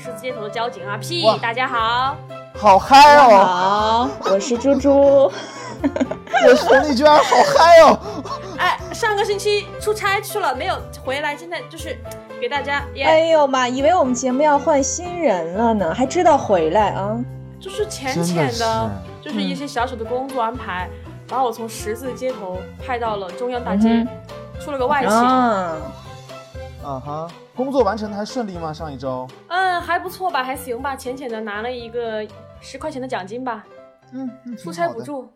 十字街头的交警阿 P，哇大家好。好嗨哦！好，我是猪猪。我是冯丽娟，好嗨哦！哎，上个星期出差去了，没有回来，现在就是给大家也、哎呦妈，以为我们节目要换新人了呢，还知道回来啊？就是浅浅的，是就是一些小小的工作安排，把我从十字街头派到了中央大街，嗯出了个外勤。啊，啊哈，工作完成的还顺利吗？上一周？嗯，还不错吧，还行吧，浅浅的拿了一个十块钱的奖金吧，嗯，嗯出差补。助。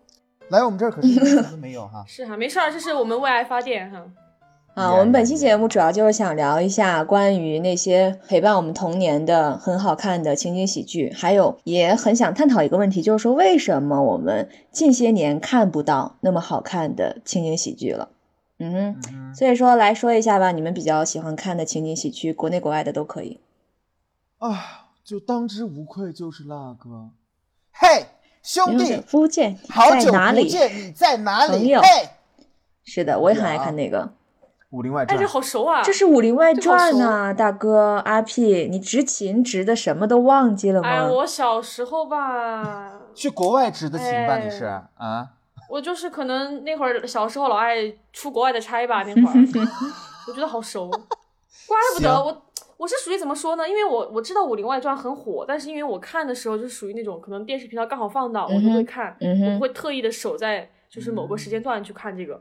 来我们这儿可是 没有哈。是哈，没事儿，这是我们为爱发电哈。啊，我们本期节目主要就是想聊一下关于那些陪伴我们童年的很好看的情景喜剧，还有也很想探讨一个问题，就是说为什么我们近些年看不到那么好看的情景喜剧了？嗯所以说来说一下吧，你们比较喜欢看的情景喜剧，国内国外的都可以。啊，就当之无愧就是那个，嘿，兄弟，福建好久在哪里？不见，你在哪里？朋友嘿，是的，我也很爱看那个。《武林外传哎，传这》好熟啊！这是《武林外传》呐，大哥阿 P，你执勤执的什么都忘记了吗？哎，我小时候吧，去国外执的勤吧？哎你是啊？我就是可能那会儿小时候老爱出国外的差吧，那会儿 我觉得好熟，怪不得我我是属于怎么说呢？因为我我知道《武林外传》很火，但是因为我看的时候就属于那种可能电视频道刚好放到，我就会看，嗯我不会特意的守在就是某个时间段去看这个。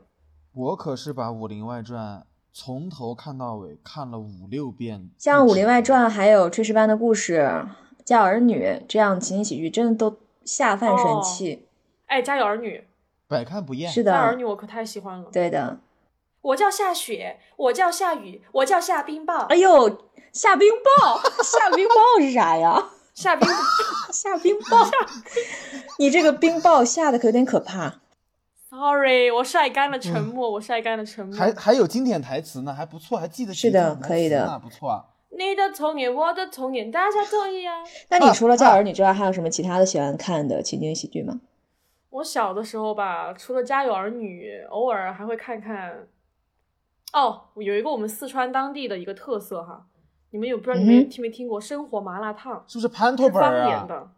我可是把《武林外传》从头看到尾，看了五六遍。像《武林外传》还有《炊事班的故事》《家有儿女》这样情景喜剧，真的都下饭神器。哎，家有儿女，百看不厌。是的，儿女我可太喜欢了。对的。我叫下雪，我叫下雨，我叫下冰雹，哎呦，下冰雹，下冰雹是啥呀？下冰雹。下冰雹，你这个冰雹下的可有点可怕。Sorry，我晒干了沉默，我晒干了沉默。还还有经典台词呢，还不错，还记得起是的可以的不错啊。你的童年，我的童年，大家都一样。那你除了《叫儿女》之外，还有什么其他的喜欢看的情景喜剧吗？我小的时候吧，除了《家有儿女》，偶尔还会看看。哦，有一个我们四川当地的一个特色哈，你们有不知道你们听没听过生活麻辣烫？是不是潘托本的，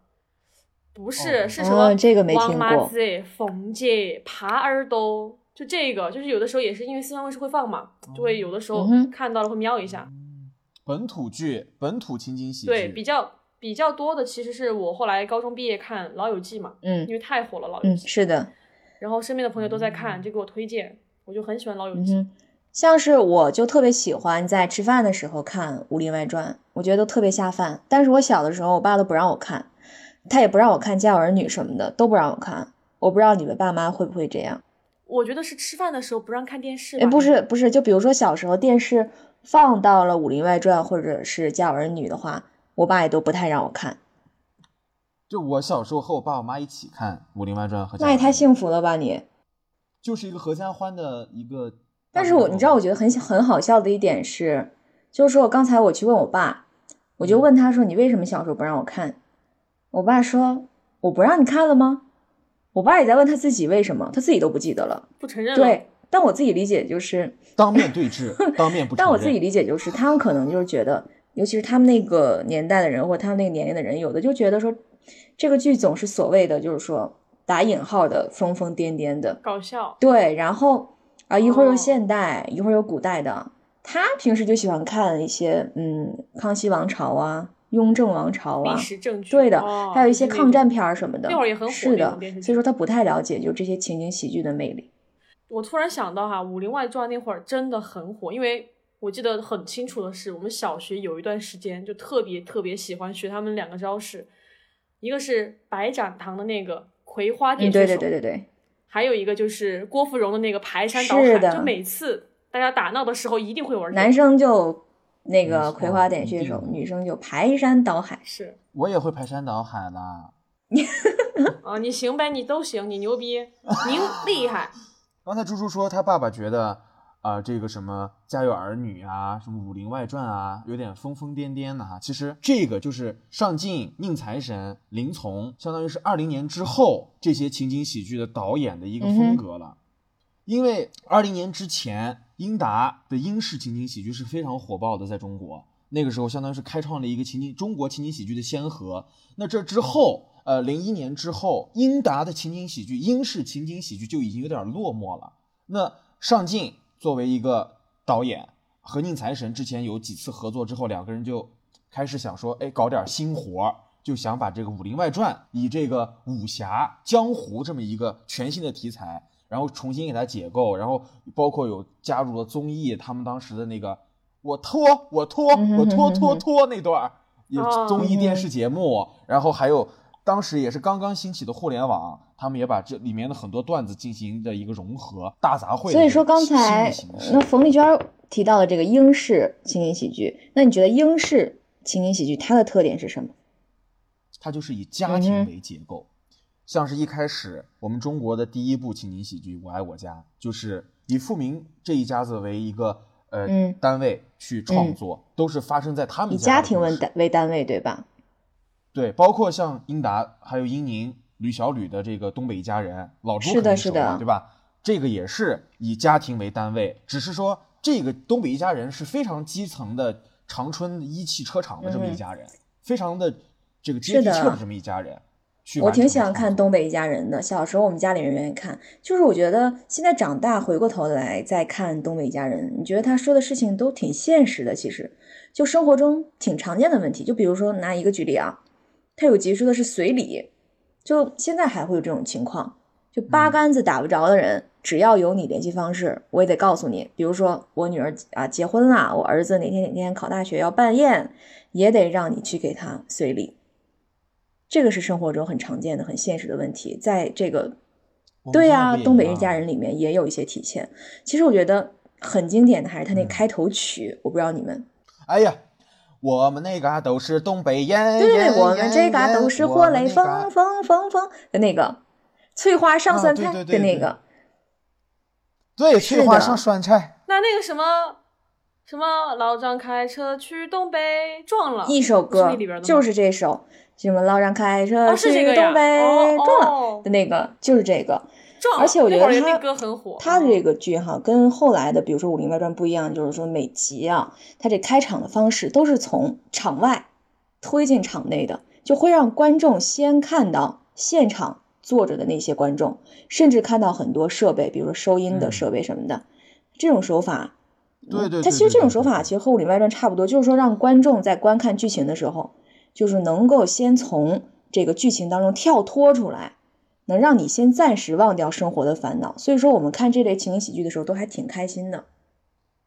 不是，哦是什么？哦这个没听王麻子、凤姐、耙耳朵，就这个，就是有的时候也是因为四川卫视会放嘛，就会有的时候看到了会瞄一下。本土剧，本土情景喜剧。对，比较比较多的其实是我后来高中毕业看《老友记》嘛，嗯因为太火了《老友嗯，记》，是的。然后身边的朋友都在看，就给我推荐，我就很喜欢《老友记》。嗯，像是我就特别喜欢在吃饭的时候看《武林外传》，我觉得都特别下饭。但是我小的时候，我爸都不让我看，他也不让我看《家有儿女》什么的，都不让我看。我不知道你们爸妈会不会这样？我觉得是吃饭的时候不让看电视。哎，不是不是，就比如说小时候电视放到了《武林外传》或者是《家有儿女》的话，我爸也都不太让我看。就我小时候和我爸我妈一起看《武林外传》和。那也太幸福了吧你！就是一个合家欢的一个。但是我你知道，我觉得很很好笑的一点是，就是说我刚才我去问我爸，我就问他说：“你为什么小时候不让我看？”我爸说：“我不让你看了吗？”我爸也在问他自己为什么，他自己都不记得了。不承认了。对，但我自己理解就是，当面对质，当面不承认。但我自己理解就是，他们可能就是觉得，尤其是他们那个年代的人或者他们那个年龄的人，有的就觉得说，这个剧总是所谓的就是说打引号的疯疯癫癫的，搞笑。对，然后啊，一会儿有哦现代，一会儿有古代的。他平时就喜欢看一些，嗯，康熙王朝啊，雍正王朝啊历，史。对的，哦还有一些抗战片儿什么的。那会儿也很火是的所以说他不太了解就这些情景喜剧的魅力。我突然想到哈，《武林外传》那会儿真的很火，因为我记得很清楚的是，我们小学有一段时间就特别特别喜欢学他们两个招式，一个是白展堂的那个葵花嗯，点穴手，对对对对对，还有一个就是郭芙蓉的那个排山倒海，是的就每次大家打闹的时候一定会玩。男生就那个葵花点穴手，女生就排山倒海。是我也会排山倒海啦。啊，你行呗，你都行，你牛逼，您厉害。刚才猪猪说他爸爸觉得啊、这个什么《家有儿女》啊，什么《武林外传》啊，有点疯疯癫癫的哈。其实这个就是上镜、宁财神、林从，相当于是二零年之后这些情景喜剧的导演的一个风格了。因为二零年之前，英达的英式情景喜剧是非常火爆的，在中国。那个时候相当于是开创了一个情景中国情景喜剧的先河。那这之后，呃，零一年之后，英达的情景喜剧，英式情景喜剧就已经有点落寞了。那上镜作为一个导演，和宁财神之前有几次合作之后，两个人就开始想说，哎，搞点新活儿，就想把这个《武林外传》以这个武侠江湖这么一个全新的题材，然后重新给它解构，然后包括有加入了综艺，他们当时的那个我拖我拖我拖拖拖那段儿，有哦综艺电视节目，然后还有当时也是刚刚兴起的互联网，他们也把这里面的很多段子进行的一个融合，大杂烩。所以说刚才那冯丽娟提到了这个英式情景喜剧，那你觉得英式情景喜剧它的特点是什么？它就是以家庭为结构，像是一开始我们中国的第一部情景喜剧《我爱我家》，就是以富明这一家子为一个呃、嗯单位去创作，都是发生在他们以家庭为单为单位，对吧？对，包括像英达还有英宁、吕小吕的这个东北一家人，老朱是的肯定熟是的嘛对吧？这个也是以家庭为单位，只是说这个东北一家人是非常基层的长春一汽车厂的这么一家人，非常的这个接地气儿的这么一家人。我挺喜欢看《东北一家人》的，小时候我们家里人愿意看。就是我觉得现在长大回过头来再看《东北一家人》，你觉得他说的事情都挺现实的，其实就生活中挺常见的问题。就比如说拿一个举例啊，他有结束的是随礼，就现在还会有这种情况，就八竿子打不着的人，只要有你联系方式，我也得告诉你。比如说我女儿啊结婚了，我儿子哪天哪天考大学要办宴，也得让你去给他随礼。这个是生活中很常见的、很现实的问题，在这个对呀、东北一家人里面也有一些体现。其实我觉得很经典的还是他那嗯开头曲，我不知道你们哎呀，我们那嘎都是东北人，对对人对，我们这嘎都是活雷锋风。锋锋锋的那个翠花上啊酸菜的那个，对，翠花上酸菜。那那个什么什么老张开车去东北撞了，一首歌就是这首，什么老张开车去这个东北哦撞了哦的那个，就是这个。而且我觉得他他的这个个剧哈，跟后来的比如说《武林外传》不一样，就是说每集啊，他这开场的方式都是从场外推进场内的，就会让观众先看到现场坐着的那些观众，甚至看到很多设备，比如说收音的嗯设备什么的。这种手法，对对对它其实这种手法其实和《武林外传》差不多，就是说让观众在观看剧情的时候，就是能够先从这个剧情当中跳脱出来。能让你先暂时忘掉生活的烦恼，所以说我们看这类情景喜剧的时候都还挺开心的。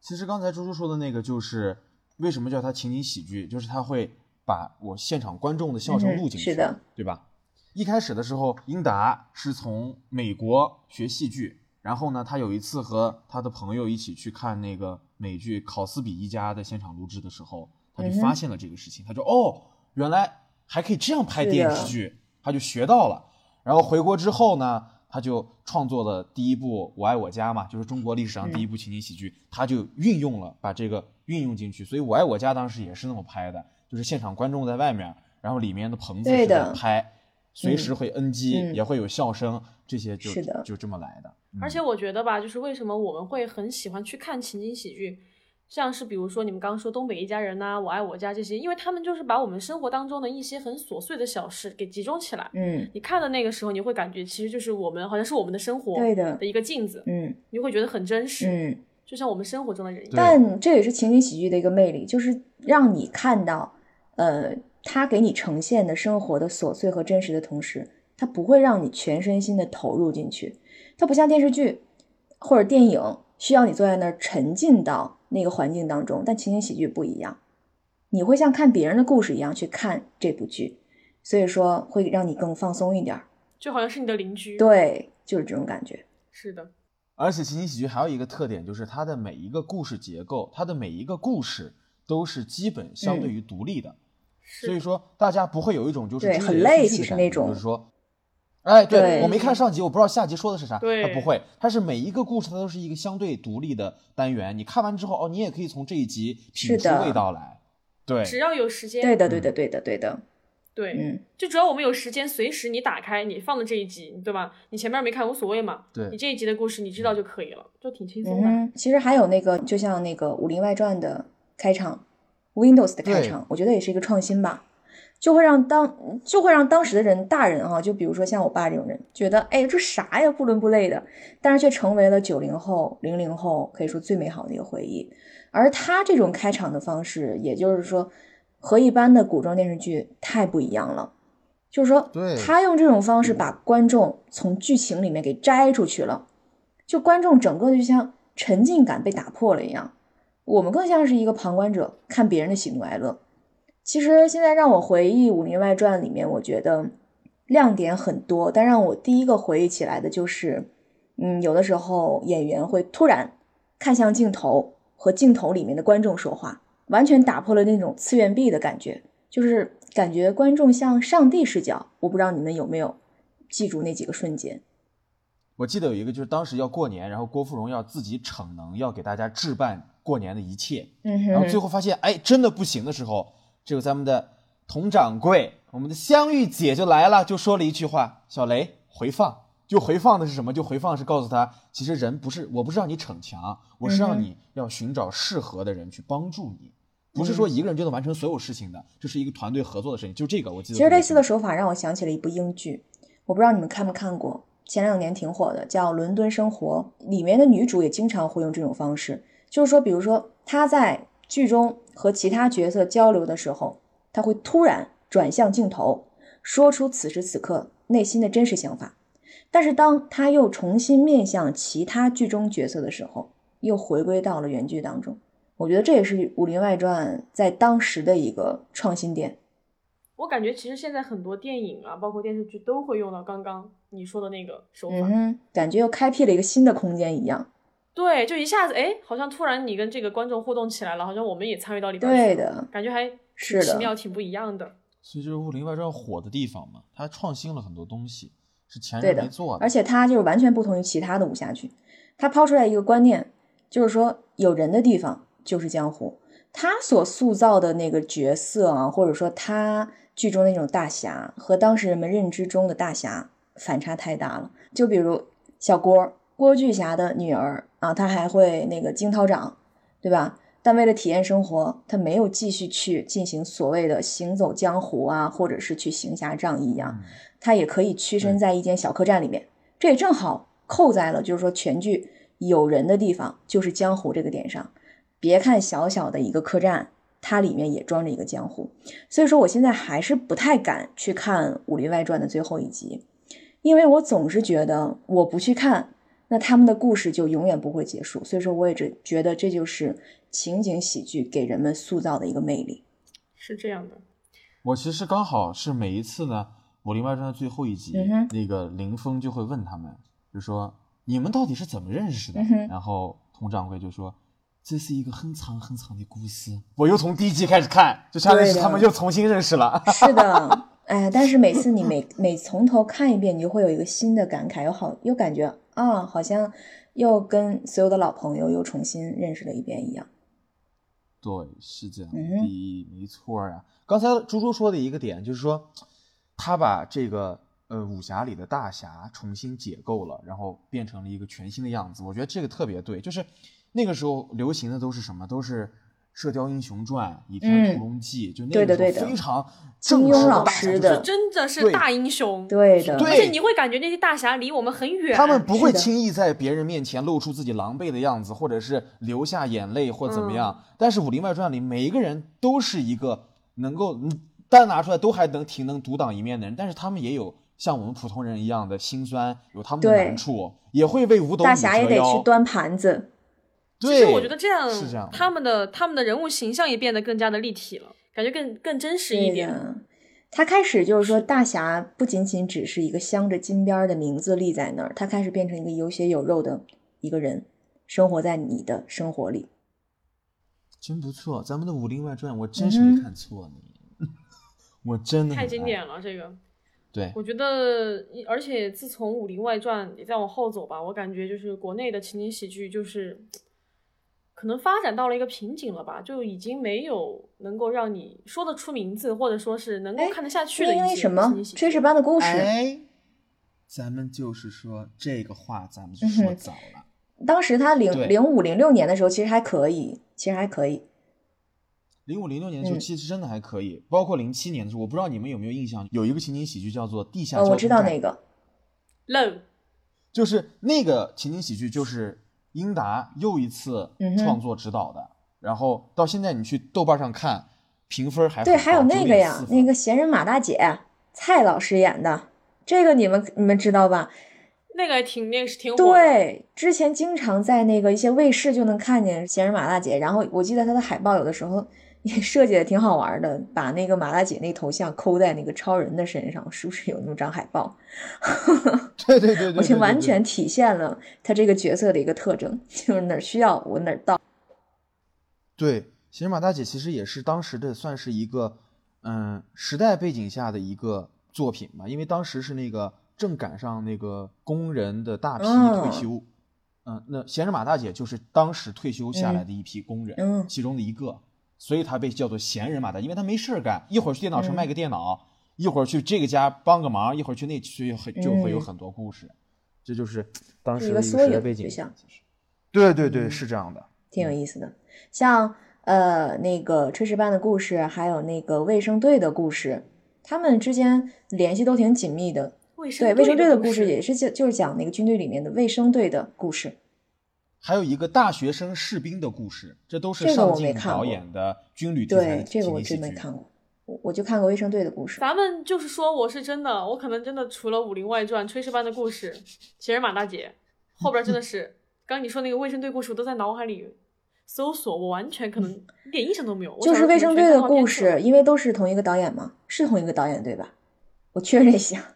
其实刚才猪猪说的那个，就是为什么叫它情景喜剧，就是它会把我现场观众的笑声录进去，是的，对吧？一开始的时候，英达是从美国学戏剧，然后呢，他有一次和他的朋友一起去看那个美剧《考斯比一家》的现场录制的时候，他就发现了这个事情，他说：“哦，原来还可以这样拍电视剧。”他就学到了。然后回国之后呢，他就创作了第一部《我爱我家》嘛，就是中国历史上第一部情景喜剧，他就运用了把这个运用进去。所以《我爱我家》当时也是那么拍的，就是现场观众在外面，然后里面的棚子是在拍，随时会 NG，、嗯也会有笑声，这些就是就这么来的。嗯而且我觉得吧，就是为什么我们会很喜欢去看情景喜剧，像是比如说你们刚刚说东北一家人呐、我爱我家这些，因为他们就是把我们生活当中的一些很琐碎的小事给集中起来。嗯，你看的那个时候，你会感觉其实就是我们好像是我们的生活对的的一个镜子，嗯你会觉得很真实，嗯。就像我们生活中的人一样。但这也是情景喜剧的一个魅力，就是让你看到，呃，他给你呈现的生活的琐碎和真实的同时，他不会让你全身心的投入进去。它不像电视剧或者电影，需要你坐在那儿沉浸到那个环境当中，但情景喜剧不一样，你会像看别人的故事一样去看这部剧，所以说会让你更放松一点儿。就好像是你的邻居。，对，就是这种感觉。是的，而且情景喜剧还有一个特点，就是它的每一个故事结构，它的每一个故事都是基本相对于独立的。是所以说大家不会有一种就是很累其实那种就是说，哎，对对我没看上集，我不知道下集说的是啥，对它不会，它是每一个故事它都是一个相对独立的单元，你看完之后哦，你也可以从这一集品出是的味道来，对，只要有时间，对的，对的，对的，对的。对嗯，就只要我们有时间，随时你打开，你放的这一集，对吧？你前面没看无所谓嘛，对你这一集的故事你知道就可以了，就挺轻松的。嗯，其实还有那个，就像那个《武林外传》的开场，Windows 的开场，我觉得也是一个创新吧，就会让当就会让当时的人大人啊，就比如说像我爸这种人，觉得哎这啥呀不伦不类的，但是却成为了九零后、零零后可以说最美好的一个回忆。而他这种开场的方式，也就是说和一般的古装电视剧太不一样了。就是说对，他用这种方式把观众从剧情里面给摘出去了，就观众整个就像沉浸感被打破了一样，我们更像是一个旁观者，看别人的喜怒哀乐。其实现在让我回忆《武林外传》里面，我觉得亮点很多，但让我第一个回忆起来的就是，嗯，有的时候演员会突然看向镜头，和镜头里面的观众说话，完全打破了那种次元壁的感觉，就是感觉观众像上帝视角。我不知道你们有没有记住那几个瞬间？我记得有一个就是当时要过年，然后郭芙蓉要自己逞能，要给大家置办过年的一切，嗯然后最，后发现哎真的不行的时候，这个咱们的佟掌柜，我们的香玉姐就来了，就说了一句话：“小雷回放。”就回放的是什么？就回放是告诉他，其实人不是我不是让你逞强，我是让你要寻找适合的人去帮助你，不是说一个人就能完成所有事情的，这是一个团队合作的事情。就这个我记得其实类似的手法让我想起了一部英剧，我不知道你们看没看过，前两年挺火的，叫《伦敦生活》，里面的女主也经常会用这种方式，就是说，比如说她在剧中和其他角色交流的时候，他会突然转向镜头，说出此时此刻内心的真实想法。但是当他又重新面向其他剧中角色的时候，又回归到了原剧当中。我觉得这也是《武林外传》在当时的一个创新点。我感觉其实现在很多电影啊，包括电视剧都会用到刚刚你说的那个手法。嗯，感觉又开辟了一个新的空间一样。对，就一下子哎，好像突然你跟这个观众互动起来了，好像我们也参与到里边去了对的感觉还是奇妙，挺不一样的。所以就是《武林外传》火的地方嘛，它创新了很多东西，是前人没做的。而且它就是完全不同于其他的武侠剧，它抛出来一个观念，就是说有人的地方就是江湖。他所塑造的那个角色啊，或者说他剧中那种大侠，和当时人们认知中的大侠反差太大了。就比如小郭，郭巨侠的女儿啊，她还会那个惊涛掌，对吧？但为了体验生活，她没有继续去进行所谓的行走江湖啊，或者是去行侠仗义啊。嗯他也可以屈身在一间小客栈里面，这也正好扣在了就是说全剧有人的地方就是江湖这个点上。别看小小的一个客栈，它里面也装着一个江湖。所以说，我现在还是不太敢去看《武林外传》的最后一集，因为我总是觉得我不去看，那他们的故事就永远不会结束。所以说，我也只觉得这就是情景喜剧给人们塑造的一个魅力。是这样的，我其实刚好是每一次呢，《武林外传》的最后一集，嗯那个林峰就会问他们，就说你们到底是怎么认识的？嗯然后佟掌柜就说。这是一个很长很长的故事，我又从第一集开始看，就相当于是他们又重新认识了。是的，哎，但是每次你每每从头看一遍，你就会有一个新的感慨，又好又感觉啊，好像又跟所有的老朋友又重新认识了一遍一样。对，是这样，嗯哼第一没错呀。刚才猪猪说的一个点就是说，他把这个呃武侠里的大侠重新解构了，然后变成了一个全新的样子。我觉得这个特别对，就是那个时候流行的都是什么？都是《射雕英雄传》《倚天屠龙记》就那个时候对对非常正庸老正直大侠就是真的是大英雄。对的，对而且你会感觉那些大侠离我们很远，他们不会轻易在别人面前露出自己狼狈的样子，或者是流下眼泪或怎么样。嗯但是《武林外传》里每一个人都是一个能够嗯单拿出来都还能挺能独当一面的人，但是他们也有像我们普通人一样的心酸，有他们的难处，也会为五斗米大侠也得折腰去端盘子。对，其实我觉得这样，是这样他们的他们的人物形象也变得更加的立体了，感觉更更真实一点。他开始就是说，大侠不仅仅只是一个镶着金边的名字立在那儿，他开始变成一个有血有肉的一个人，生活在你的生活里。真不错。咱们的《武林外传》，我真是没看错你，我真的太经典了，这个对，我觉得，而且自从《武林外传》你再往后走吧，我感觉就是国内的情景喜剧就是可能发展到了一个瓶颈了吧，就已经没有能够让你说得出名字，或者说是能够哎看得下去的一些因为什么情景喜？剧炊事班的故事，哎，咱们就是说这个话，咱们就嗯说哼早了。当时他零对零五零六年的时候，其实还可以，其实还可以。零五零六年的时候嗯其实真的还可以，包括零七年的时候，我不知道你们有没有印象，有一个情景喜剧叫做《地下交呃，通我知道站那个，low 就是那个情景喜剧，就是英达又一次创作指导的，然后到现在你去豆瓣上看，评分还对，还有那个呀那个闲人马大姐，蔡老师演的，这个你们你们知道吧？那个还挺那个是挺火的。对，之前经常在那个一些卫视就能看见闲人马大姐，然后我记得她的海报有的时候也 设计的挺好玩的，把那个马大姐那头像抠在那个超人的身上，是不是有那么张海报？对对对对，我听对对完全体现了她这个角色的一个特征，就是哪儿需要我哪儿到。对，闲人马大姐其实也是当时的算是一个嗯时代背景下的一个作品吧，因为当时是那个正赶上那个工人的大批哦退休，嗯，那闲着马大姐就是当时退休下来的一批工人，嗯其中的一个，所以他被叫做闲人马大，因为他没事儿干，一会儿去电脑城嗯卖个电脑，一会儿去这个家帮个忙，一会儿去那去很就会有嗯很多故事，这就是当时的一一个背景就像，对对对，嗯是这样的。挺有意思的。像呃那个炊事班的故事，还有那个卫生队的故事，他们之间联系都挺紧密的。卫生对，卫生队的的故事也是就就是讲那个军队里面的卫生队的故事。还有一个大学生士兵的故事，这都是这个上镜我没看过导演的军旅题材的，对这个我真没看过，我我就看过卫生队的故事。咱们就是说，我是真的，我可能真的除了《武林外传》《炊事班的故事》《闲人马大姐》，后边真的是刚你说那个卫生队故事，我都在脑海里搜索，我完全可能一点印象都没有。就是卫生队的故事，因为都是同一个导演嘛，是同一个导演对吧？我确认一下。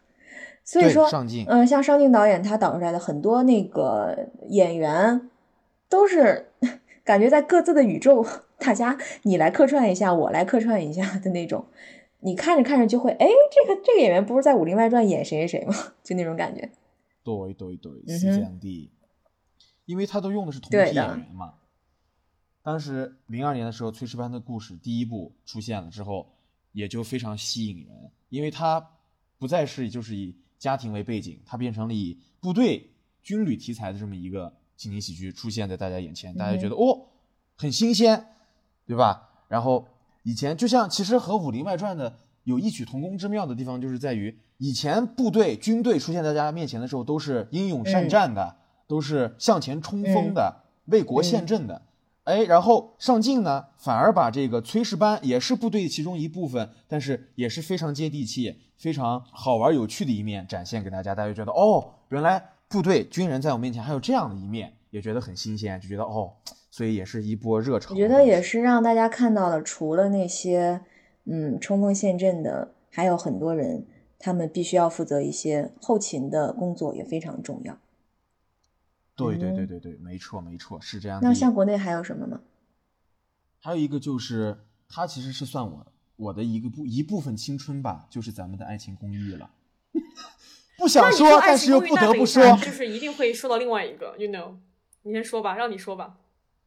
所以说，嗯、像上镜导演他导出来的很多那个演员，都是 感觉在各自的宇宙，大家你来客串一下，我来客串一下的那种。你看着看着就会，哎，这个这个演员不是在《武林外传》演谁谁谁吗？就那种感觉。对对对，嗯是这样的，因为他都用的是同批演员嘛。当时零二年的时候，《炊事班的故事》第一部出现了之后，也就非常吸引人，因为它不再是就是以家庭为背景，它变成了以部队军旅题材的这么一个情景喜剧出现在大家眼前，大家觉得、哦很新鲜，对吧？然后以前就像其实和《武林外传》的有异曲同工之妙的地方，就是在于以前部队军队出现在大家面前的时候，都是英勇善战的，都是向前冲锋的，为国献阵的。哎，然后上镜呢，反而把这个炊事班也是部队其中一部分，但是也是非常接地气、非常好玩有趣的一面展现给大家，大家觉得哦，原来部队军人在我面前还有这样的一面，也觉得很新鲜，就觉得哦，所以也是一波热潮。我觉得也是让大家看到了，除了那些嗯冲锋陷阵的，还有很多人，他们必须要负责一些后勤的工作，也非常重要。对对嗯对对对，没错没错，是这样的。那像国内还有什么吗？还有一个就是，它其实是算我我的一个部一部分青春吧，就是咱们的《爱情公寓》了。不想说但是又不得不说，就是一定会说到另外一个，you know，你先说吧，让你说吧。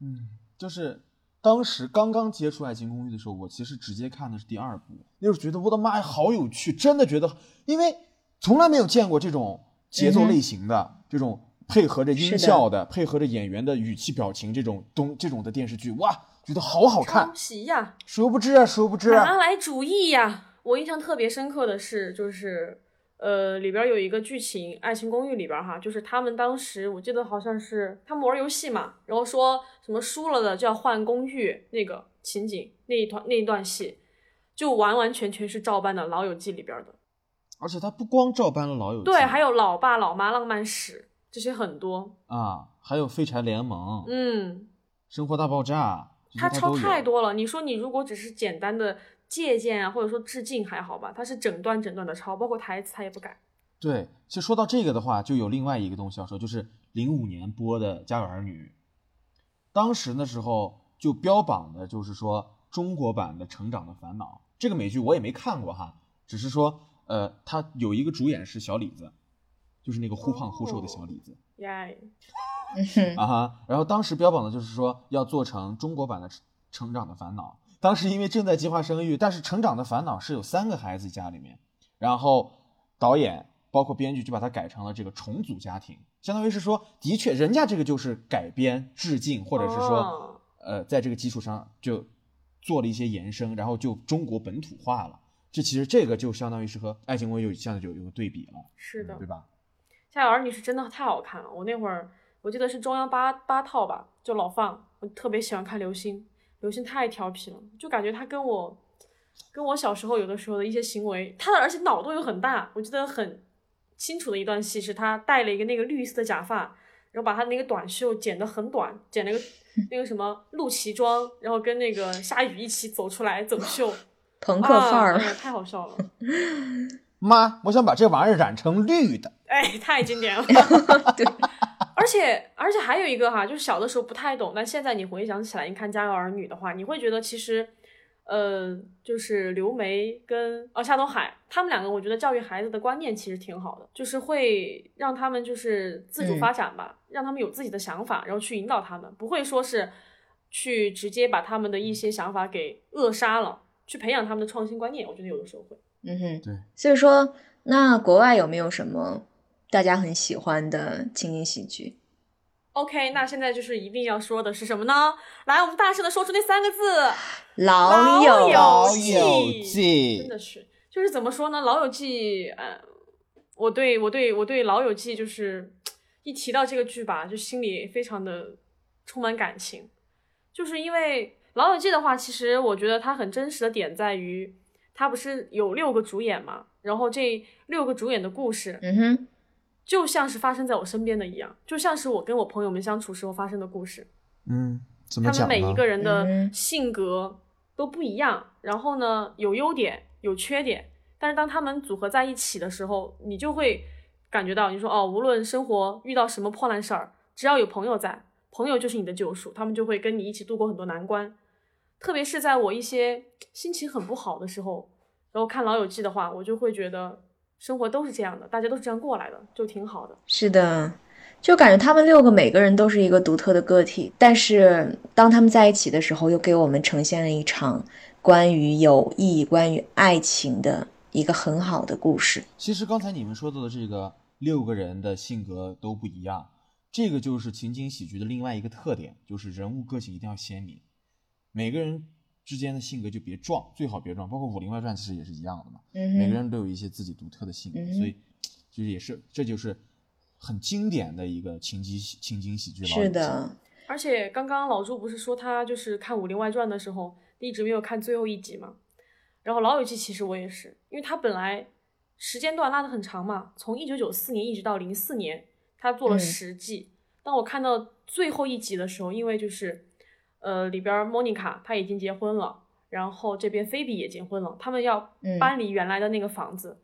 嗯，就是当时刚刚接触《爱情公寓》的时候，我其实直接看的是第二部，那时候觉得我的妈呀，好有趣，真的觉得，因为从来没有见过这种节奏类型的、这种配合着音效的、配合着演员的语气表情这种东这种的电视剧，哇，觉得好好看抄。袭呀，殊不知啊，殊不知啊，拿来主义呀！我印象特别深刻的是，就是呃，里边有一个剧情，《爱情公寓》里边哈，就是他们当时我记得好像是他们玩游戏嘛，然后说什么输了的就要换公寓那个情景那一段那一段戏，就完完全全是照搬的《老友记》里边的。而且他不光照搬了《老友记》，对，还有《老爸老妈浪漫史》这些很多，啊，还有《废柴联盟》嗯，生活大爆炸》他抄太多了。你说你如果只是简单的借鉴啊，或者说致敬还好吧，他是整段整段的抄，包括台词他也不改。对，其实说到这个的话，就有另外一个东西要说，就是零五年播的《家有儿女》，当时的时候就标榜的就是说中国版的《成长的烦恼》这个美剧我也没看过哈，只是说呃，它有一个主演是小李子，就是那个忽胖忽瘦的小李子、耶，嗯哼，啊哈。然后当时标榜的就是说要做成中国版的《成长的烦恼》，当时因为正在计划生育，但是《成长的烦恼》是有三个孩子家里面，然后导演包括编剧就把它改成了这个重组家庭，相当于是说，的确人家这个就是改编致敬，或者是说，哦呃，在这个基础上就做了一些延伸，然后就中国本土化了。这其实这个就相当于是和《爱情公寓》有现在就有个对比了，是的，对吧？《家有儿女》是真的太好看了，我那会儿我记得是中央八八套吧，就老放，我特别喜欢看流星，刘星太调皮了，就感觉他跟我跟我小时候有的时候的一些行为，他的而且脑洞又很大，我记得很清楚的一段戏是他戴了一个那个绿色的假发，然后把他那个短袖剪得很短，剪了个 那个什么露脐装，然后跟那个夏雨一起走出来走秀。朋克范儿，太好笑了。妈，我想把这玩意儿染成绿的。哎，太经典了。对，而且而且还有一个哈，就是小的时候不太懂，但现在你回想起来，你看《家有儿女》的话，你会觉得其实，呃，就是刘梅跟哦夏东海他们两个，我觉得教育孩子的观念其实挺好的，就是会让他们就是自主发展吧，让他们有自己的想法，然后去引导他们，不会说是去直接把他们的一些想法给扼杀了。去培养他们的创新观念，我觉得有的时候会。嗯哼，对。所以说，那国外有没有什么大家很喜欢的情景喜剧？OK，那现在就是一定要说的是什么呢？来，我们大声的说出那三个字：老友记。真的是，就是怎么说呢？老友记，呃，我对我对我对老友记，就是一提到这个剧吧，就心里非常的充满感情，就是因为。老友记的话，其实我觉得它很真实的点在于，它不是有六个主演嘛，然后这六个主演的故事，嗯哼，就像是发生在我身边的一样，就像是我跟我朋友们相处时候发生的故事。嗯，怎么讲他们每一个人的性格都不一样，然后呢，有优点有缺点，但是当他们组合在一起的时候，你就会感觉到，你说哦，无论生活遇到什么破烂事儿，只要有朋友在，朋友就是你的救赎，他们就会跟你一起度过很多难关。特别是在我一些心情很不好的时候，然后看《老友记》的话，我就会觉得生活都是这样的，大家都是这样过来的，就挺好的。是的，就感觉他们六个每个人都是一个独特的个体，但是当他们在一起的时候，又给我们呈现了一场关于友谊、关于爱情的一个很好的故事。其实刚才你们说到的这个六个人的性格都不一样，这个就是情景喜剧的另外一个特点，就是人物个性一定要鲜明。每个人之间的性格就别撞，最好别撞。包括《武林外传》其实也是一样的嘛。嗯。每个人都有一些自己独特的性格，所以就是也是，这就是很经典的一个情景情景喜剧。是的。而且刚刚老朱不是说他就是看《武林外传》的时候一直没有看最后一集嘛？然后《老友记》其实我也是，因为他本来时间段拉的很长嘛，从一九九四年一直到零四年，他做了十季。当我看到最后一集的时候，因为就是。呃，里边莫妮卡她已经结婚了，然后这边菲比也结婚了，他们要搬离原来的那个房子，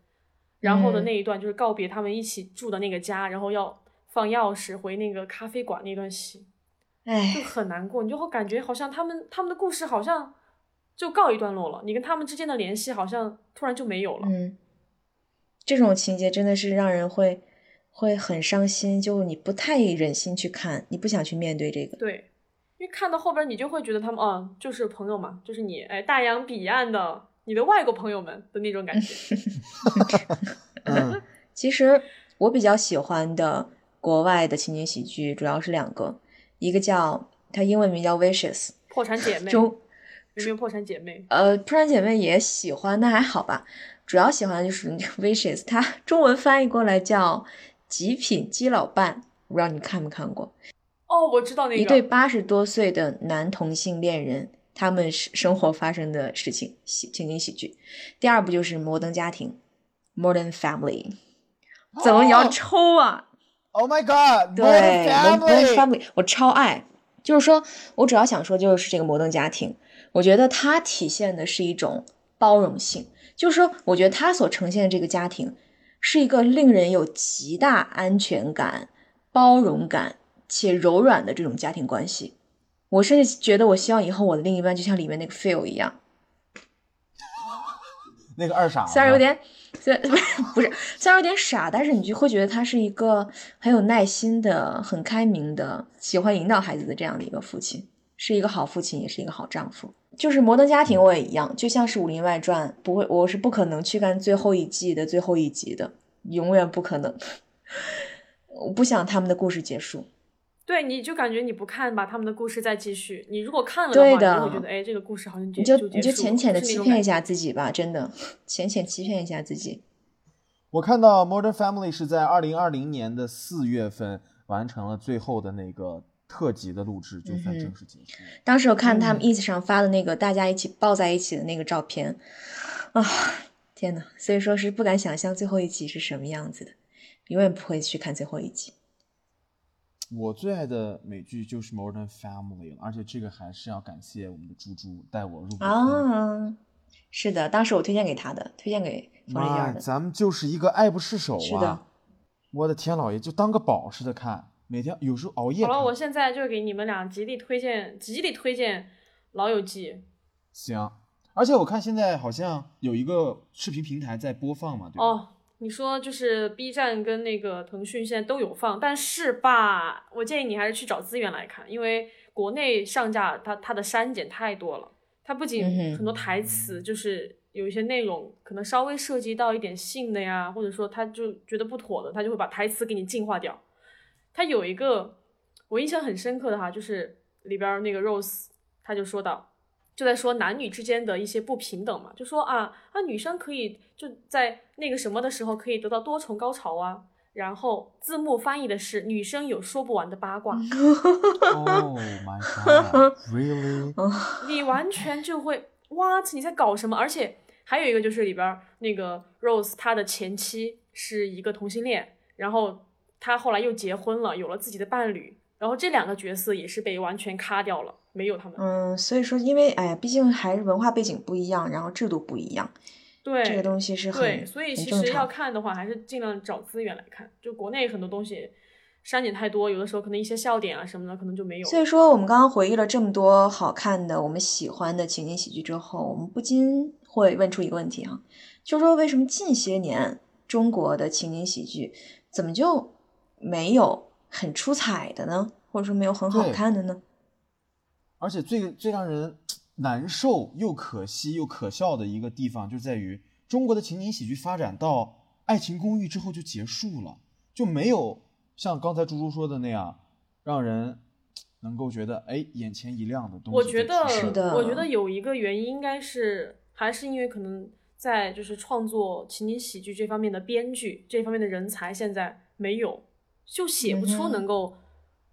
然后的那一段就是告别他们一起住的那个家，然后要放钥匙回那个咖啡馆那段戏，哎，就很难过，你就会感觉好像他们他们的故事好像就告一段落了，你跟他们之间的联系好像突然就没有了。嗯，这种情节真的是让人会会很伤心，就你不太忍心去看，你不想去面对这个。对。看到后边，你就会觉得他们，嗯，就是朋友嘛，就是你，哎，大洋彼岸的你的外国朋友们的那种感觉。其实我比较喜欢的国外的情景喜剧主要是两个，一个叫它英文名叫《Vicious 》，破产姐妹。中有没有破产姐妹？呃，破产姐妹也喜欢，那还好吧。主要喜欢的就是《Vicious》，它中文翻译过来叫《极品基佬伴》，不知道你看没看过。哦，我知道那个一对八十多岁的男同性恋人，他们生活发生的事情，喜情景喜剧。第二部就是《摩登家庭》（Modern Family），怎么你要抽啊？Oh my god！对，Modern Family，我超爱。就是说我主要想说，就是这个摩登家庭，我觉得它体现的是一种包容性。就是说，我觉得它所呈现的这个家庭，是一个令人有极大安全感、包容感。且柔软的这种家庭关系，我甚至觉得，我希望以后我的另一半就像里面那个 Phil 一样，那个二傻，虽然有点，虽然 不是，虽然有点傻，但是你就会觉得他是一个很有耐心的、很开明的、喜欢引导孩子的这样的一个父亲，是一个好父亲，也是一个好丈夫。就是摩登家庭，我也一样，就像是《武林外传》，不会，我是不可能去看最后一季的最后一集的，永远不可能。我不想他们的故事结束。对，你就感觉你不看吧，他们的故事再继续；你如果看了的话，你就会觉得，哎，这个故事好像你就你就浅浅的欺骗一下自己吧，真的，浅浅欺骗一下自己。我看到《Modern Family》是在二零二零年的四月份完成了最后的那个特辑的录制，就算正式结束。当时我看他们 ins 上发的那个大家一起抱在一起的那个照片，啊，天呐，所以说是不敢想象最后一集是什么样子的，永远不会去看最后一集。我最爱的美剧就是《Modern Family》了，而且这个还是要感谢我们的猪猪带我入啊。是的，当时我推荐给他的，推荐给冯丽娟的。咱们就是一个爱不释手啊！是的，我的天老爷，就当个宝似的看，每天有时候熬夜。好了，我现在就给你们俩极力推荐，极力推荐《老友记》。行，而且我看现在好像有一个视频平台在播放嘛，对吧？哦。你说就是 B 站跟那个腾讯现在都有放，但是吧，我建议你还是去找资源来看，因为国内上架它它的删减太多了，它不仅很多台词，就是有一些内容可能稍微涉及到一点性的呀，或者说他就觉得不妥的，他就会把台词给你净化掉。他有一个我印象很深刻的哈，就是里边那个 Rose 他就说到。就在说男女之间的一些不平等嘛，就说啊啊，女生可以就在那个什么的时候可以得到多重高潮啊，然后字幕翻译的是女生有说不完的八卦。Oh my god, really？你完全就会哇，你在搞什么？而且还有一个就是里边那个 Rose，她的前妻是一个同性恋，然后她后来又结婚了，有了自己的伴侣，然后这两个角色也是被完全卡掉了。没有他们，嗯，所以说，因为哎呀，毕竟还是文化背景不一样，然后制度不一样，对这个东西是很对，所以其实要看的话，还是尽量找资源来看。就国内很多东西删减太多，有的时候可能一些笑点啊什么的，可能就没有。所以说，我们刚刚回忆了这么多好看的、我们喜欢的情景喜剧之后，我们不禁会问出一个问题啊，就是说为什么近些年中国的情景喜剧怎么就没有很出彩的呢？或者说没有很好看的呢？而且最最让人难受又可惜又可笑的一个地方，就在于中国的情景喜剧发展到《爱情公寓》之后就结束了，就没有像刚才猪猪说的那样，让人能够觉得哎眼前一亮的东西。我觉得，是的，我觉得有一个原因应该是还是因为可能在就是创作情景喜剧这方面的编剧这方面的人才现在没有，就写不出能够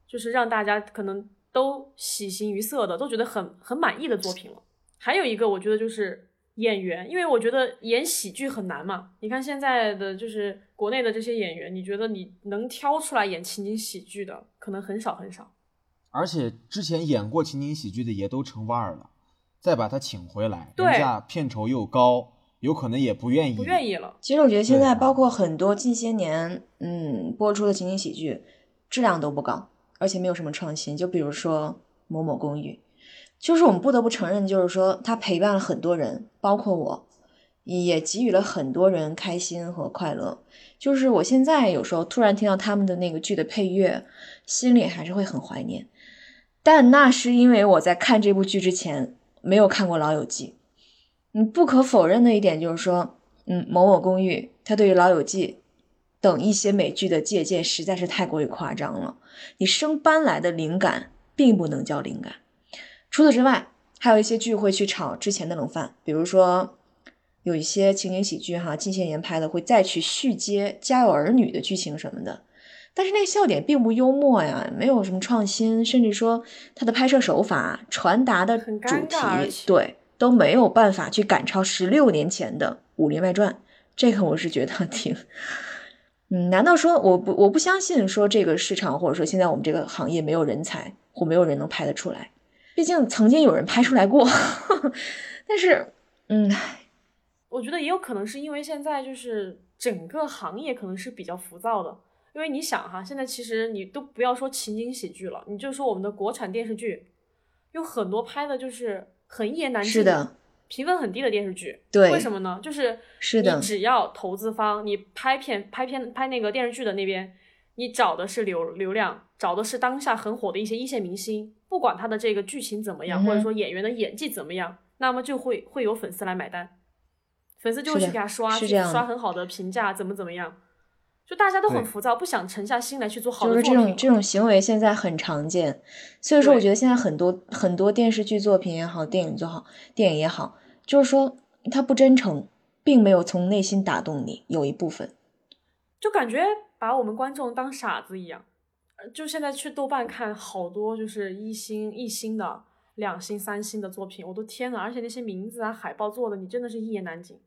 就是让大家可能。都喜形于色的，都觉得很很满意的作品了。还有一个，我觉得就是演员，因为我觉得演喜剧很难嘛。你看现在的就是国内的这些演员，你觉得你能挑出来演情景喜剧的，可能很少很少。而且之前演过情景喜剧的也都成腕儿了，再把他请回来，人家片酬又高，有可能也不愿意，不愿意了。其实我觉得现在包括很多近些年嗯播出的情景喜剧，质量都不高。而且没有什么创新，就比如说《某某公寓》，就是我们不得不承认，就是说它陪伴了很多人，包括我，也给予了很多人开心和快乐。就是我现在有时候突然听到他们的那个剧的配乐，心里还是会很怀念。但那是因为我在看这部剧之前没有看过《老友记》。你不可否认的一点就是说，嗯，《某某公寓》它对于《老友记》。等一些美剧的借鉴实在是太过于夸张了，你生搬来的灵感并不能叫灵感。除此之外，还有一些剧会去炒之前的冷饭，比如说有一些情景喜剧哈，近些年拍的会再去续接《家有儿女》的剧情什么的，但是那个笑点并不幽默呀，没有什么创新，甚至说它的拍摄手法、传达的主题，对都没有办法去赶超十六年前的《武林外传》。这个我是觉得挺。嗯，难道说我不我不相信说这个市场或者说现在我们这个行业没有人才或没有人能拍得出来？毕竟曾经有人拍出来过，但是，嗯，我觉得也有可能是因为现在就是整个行业可能是比较浮躁的，因为你想哈，现在其实你都不要说情景喜剧了，你就说我们的国产电视剧，有很多拍的就是很一言难尽。是的。评分很低的电视剧，对，为什么呢？就是是的，你只要投资方，你拍片、拍片、拍那个电视剧的那边，你找的是流流量，找的是当下很火的一些一线明星，不管他的这个剧情怎么样，或者说演员的演技怎么样，那么就会会有粉丝来买单，粉丝就会去给他刷，刷很好的评价，怎么怎么样。就大家都很浮躁，不想沉下心来去做好就是的作品。这种这种行为现在很常见，所以说我觉得现在很多很多电视剧作品也好，电影做好，电影也好，就是说他不真诚，并没有从内心打动你，有一部分。就感觉把我们观众当傻子一样。呃就现在去豆瓣看好多就是一星、一星的、两星、三星的作品，我都天呐！而且那些名字啊、海报做的，你真的是一言难尽。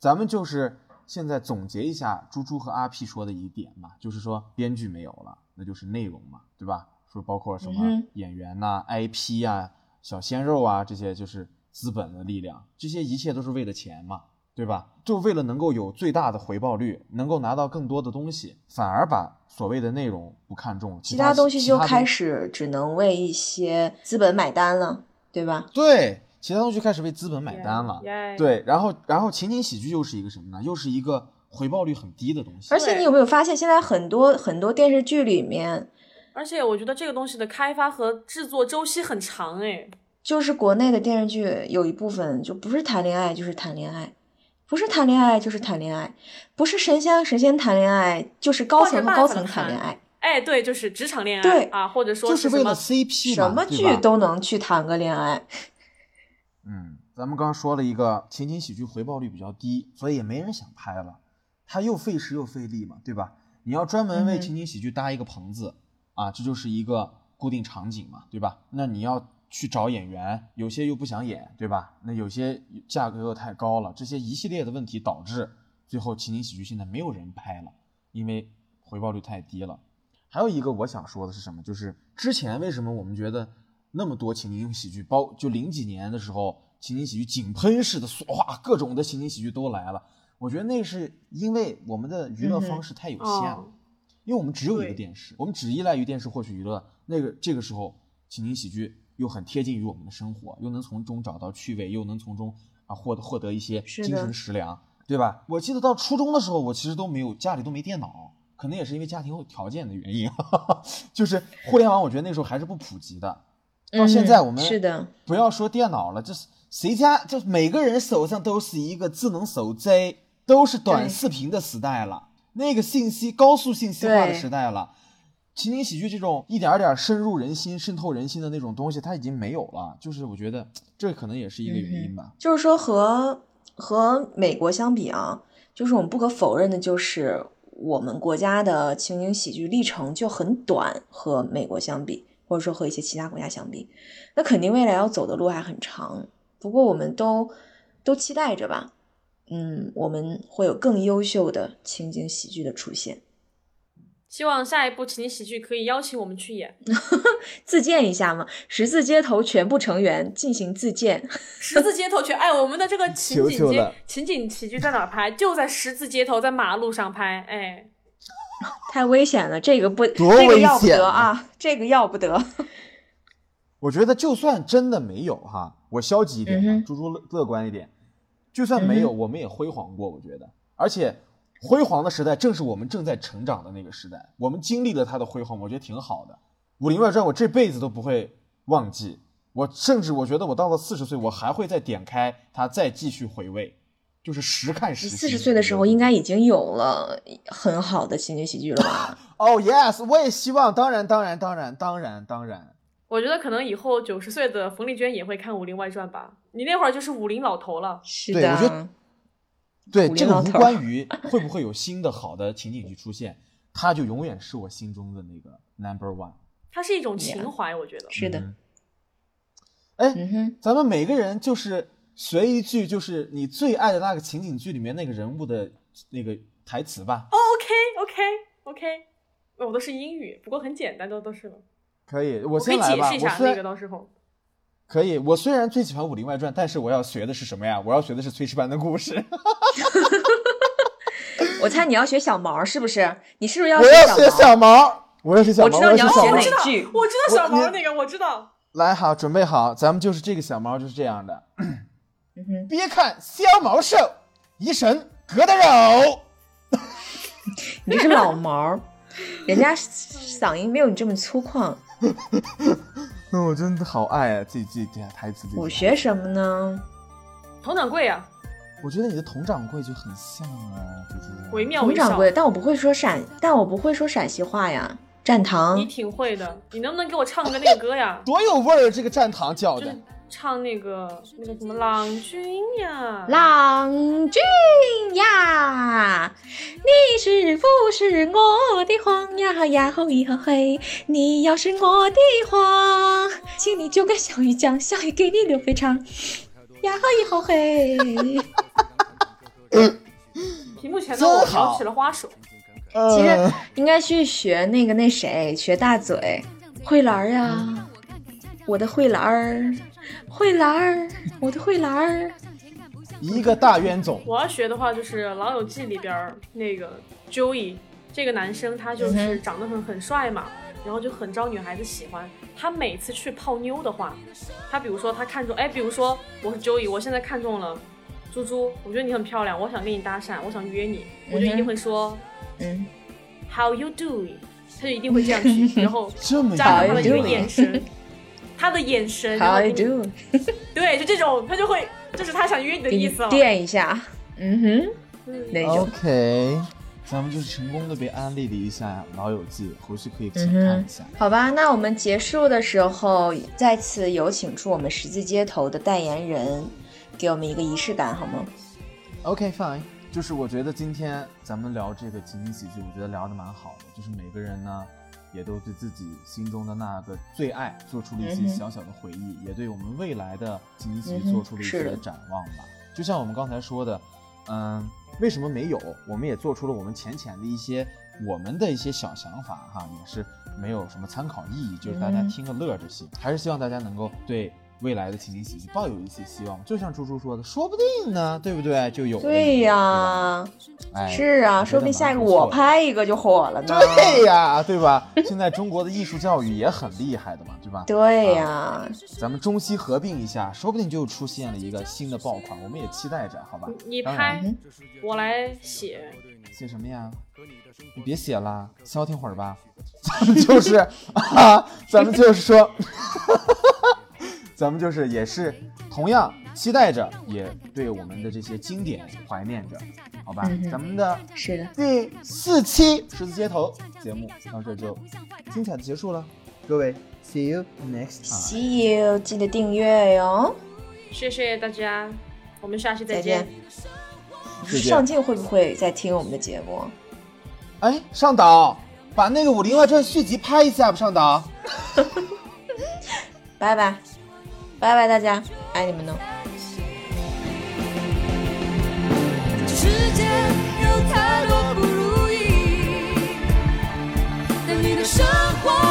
咱们就是现在总结一下猪猪和阿 P 说的一点嘛，就是说编剧没有了，那就是内容嘛，对吧？说包括什么演员呐、IP 啊、小鲜肉啊这些，就是资本的力量，这些一切都是为了钱嘛，对吧？就为了能够有最大的回报率，能够拿到更多的东西，反而把所谓的内容不看重，他其他东西就开始。只能为一些资本买单了，对吧？对，其他东西就开始为资本买单了。耶，对，然后然后情景喜剧又是一个什么呢？又是一个回报率很低的东西。而且你有没有发现，现在很多很多电视剧里面，而且我觉得这个东西的开发和制作周期很长哎。就是国内的电视剧有一部分就不是谈恋爱就是谈恋爱，不是谈恋爱就是谈恋爱，不是神仙和神仙谈恋爱就是高层和高层谈恋爱，哎，对，就是职场恋爱对啊，或者说就是为了什么 CP 什么剧都能去谈个恋爱。嗯，咱们刚刚说了一个情景喜剧回报率比较低，所以也没人想拍了。它又费时又费力嘛，对吧？你要专门为嗯情景喜剧搭一个棚子、啊，这就是一个固定场景嘛，对吧？那你要去找演员，有些又不想演，对吧？那有些价格又太高了，这些一系列的问题导致最后情景喜剧现在没有人拍了，因为回报率太低了。还有一个我想说的是什么？就是之前为什么我们觉得那么多情景喜剧，包就零几年的时候，情景喜剧井喷式的，哇，各种的情景喜剧都来了。我觉得那是因为我们的娱乐方式太有限了，哦因为我们只有一个电视，我们只依赖于电视获取娱乐。那个这个时候，情景喜剧又很贴近于我们的生活，又能从中找到趣味，又能从中啊获得获得一些精神食粮，对吧？我记得到初中的时候，我其实都没有家里都没电脑，可能也是因为家庭条件的原因，哈 哈就是互联网，我觉得那时候还是不普及的。到现在嗯我们是的，不要说电脑了，就是谁家就每个人手上都是一个智能手机，都是短视频的时代了，那个信息高速信息化的时代了。情景喜剧这种一点点深入人心、渗透人心的那种东西，它已经没有了。就是我觉得这可能也是一个原因吧。就是说和和美国相比啊，就是我们不可否认的，就是我们国家的情景喜剧历程就很短，和美国相比，或者说和一些其他国家相比，那肯定未来要走的路还很长。不过我们都都期待着吧，嗯，我们会有更优秀的情景喜剧的出现。希望下一部情景喜剧可以邀请我们去演。自荐一下嘛，十字街头全部成员进行自荐。十字街头去，哎，我们的这个情景街求求情景喜剧在哪拍？就在十字街头，在马路上拍。哎，太危险了，这个不，多这个要不危险得啊，这个要不得。我觉得就算真的没有哈，我消极一点猪猪乐乐观一点，就算没有，嗯我们也辉煌过。我觉得，而且辉煌的时代正是我们正在成长的那个时代，我们经历了它的辉煌，我觉得挺好的。《武林外传》我这辈子都不会忘记，我甚至我觉得我到了四十岁，我还会再点开它，再继续回味，就是时看时新。你四十岁的时候应该已经有了很好的情景喜剧了吧？哦、yes，我也希望，当然，当然，当然，当然，当然。我觉得可能以后九十岁的冯丽娟也会看《武林外传》吧。你那会儿就是武林老头了。是对我觉得对，这个无关于会不会有新的好的情景剧出现，它就永远是我心中的那个 number one。它是一种情怀，我觉得。是的，嗯哎，嗯，咱们每个人就是学一句，就是你最爱的那个情景剧里面那个人物的那个台词吧。哦 OK OK OK，我都是英语，不过很简单，都都是了。可以，我我可以先来吧。解释一下我那个，到时候。可以，我虽然最喜欢《武林外传》，但是我要学的是什么呀？我要学的是炊事班的故事。我猜你要学小毛是不是？你是不是要我要学学小毛，我要学小毛，我知道你要学哪。句？我知道小毛那个，我知道。来好，准备好，咱们就是这个小毛就是这样的。嗯，别看小毛瘦，一身疙瘩肉。你是老毛，人家嗓音没有你这么粗犷。那我真的好爱啊，自己记这台词。这我学什么呢？佟掌柜啊，我觉得你的佟掌柜就很像啊，猪猪。惟妙惟肖。佟掌柜，但我不会说陕，但我不会说陕西话呀。战堂你，挺会的，你能不能给我唱个那个歌呀？多有味儿，这个战堂叫的就是。唱那个那个什么郎君呀，郎君呀，你是不是我的皇呀呀吼一吼嘿？你要是我的皇，请你就跟小鱼讲，小鱼给你留肥肠。呀吼一吼嘿，屏幕前的我摇起了花手。其实呃应该去学那个那谁，学大嘴，慧兰儿呀，我的慧兰儿，慧兰儿，我的慧兰儿。一个大冤种，我要学的话，就是《老友记》里边儿那个 Joey 这个男生，他就是长得很很帅嘛，然后就很招女孩子喜欢。他每次去泡妞的话，他比如说他看中，哎，比如说我是 Joey，我现在看中了猪猪，我觉得你很漂亮，我想跟你搭讪，我想约你，我就一定会说、嗯，How you doing？他就一定会这样去，然后这么加上他的一个眼神，他的眼神，How 后 you 给你 do？对，就这种，他就会，就是他想约你的意思了。垫一下，嗯哼，嗯那种。OK，咱们就是成功的被安利了一下《老友记》，回去可以请嗯哼看一下。好吧，那我们结束的时候，再次有请出我们十字街头的代言人，给我们一个仪式感好吗？OK fine，就是我觉得今天咱们聊这个情景喜剧，我觉得聊的蛮好的，就是每个人呢。也都对自己心中的那个最爱做出了一些小小的回忆，也对我们未来的情景喜做出了一些展望吧。就像我们刚才说的，嗯，为什么没有？我们也做出了我们浅浅的一些我们的一些小想法哈，也是没有什么参考意义，就是大家嗯听个乐就行。还是希望大家能够对未来的情景喜剧抱有一些希望。就像猪猪说的，说不定呢，对不对？就有对呀，哎，是啊，说不定下一个我拍一个就火了呢。对呀，对吧？现在中国的艺术教育也很厉害的嘛，对吧？对呀，咱们中西合并一下，说不定就出现了一个新的爆款，我们也期待着，好吧？你拍，我来写。写什么呀？你别写了，消停会儿吧。咱们就是啊，咱们就是说，咱们就是也是同样期待着，也对我们的这些经典怀念着，好吧？嗯咱们的是的，第四期十字街头节目到这就精彩的结束了，各位，see you next time。See you，记得订阅哟。谢谢大家，我们下期再再见见。再见上镜会不会在听我们的节目？哎，上岛，把那个《武林外传》续集拍一下吧，上导。拜拜，拜拜，大家，爱你们呢。世界有太多不如意，但你的生活。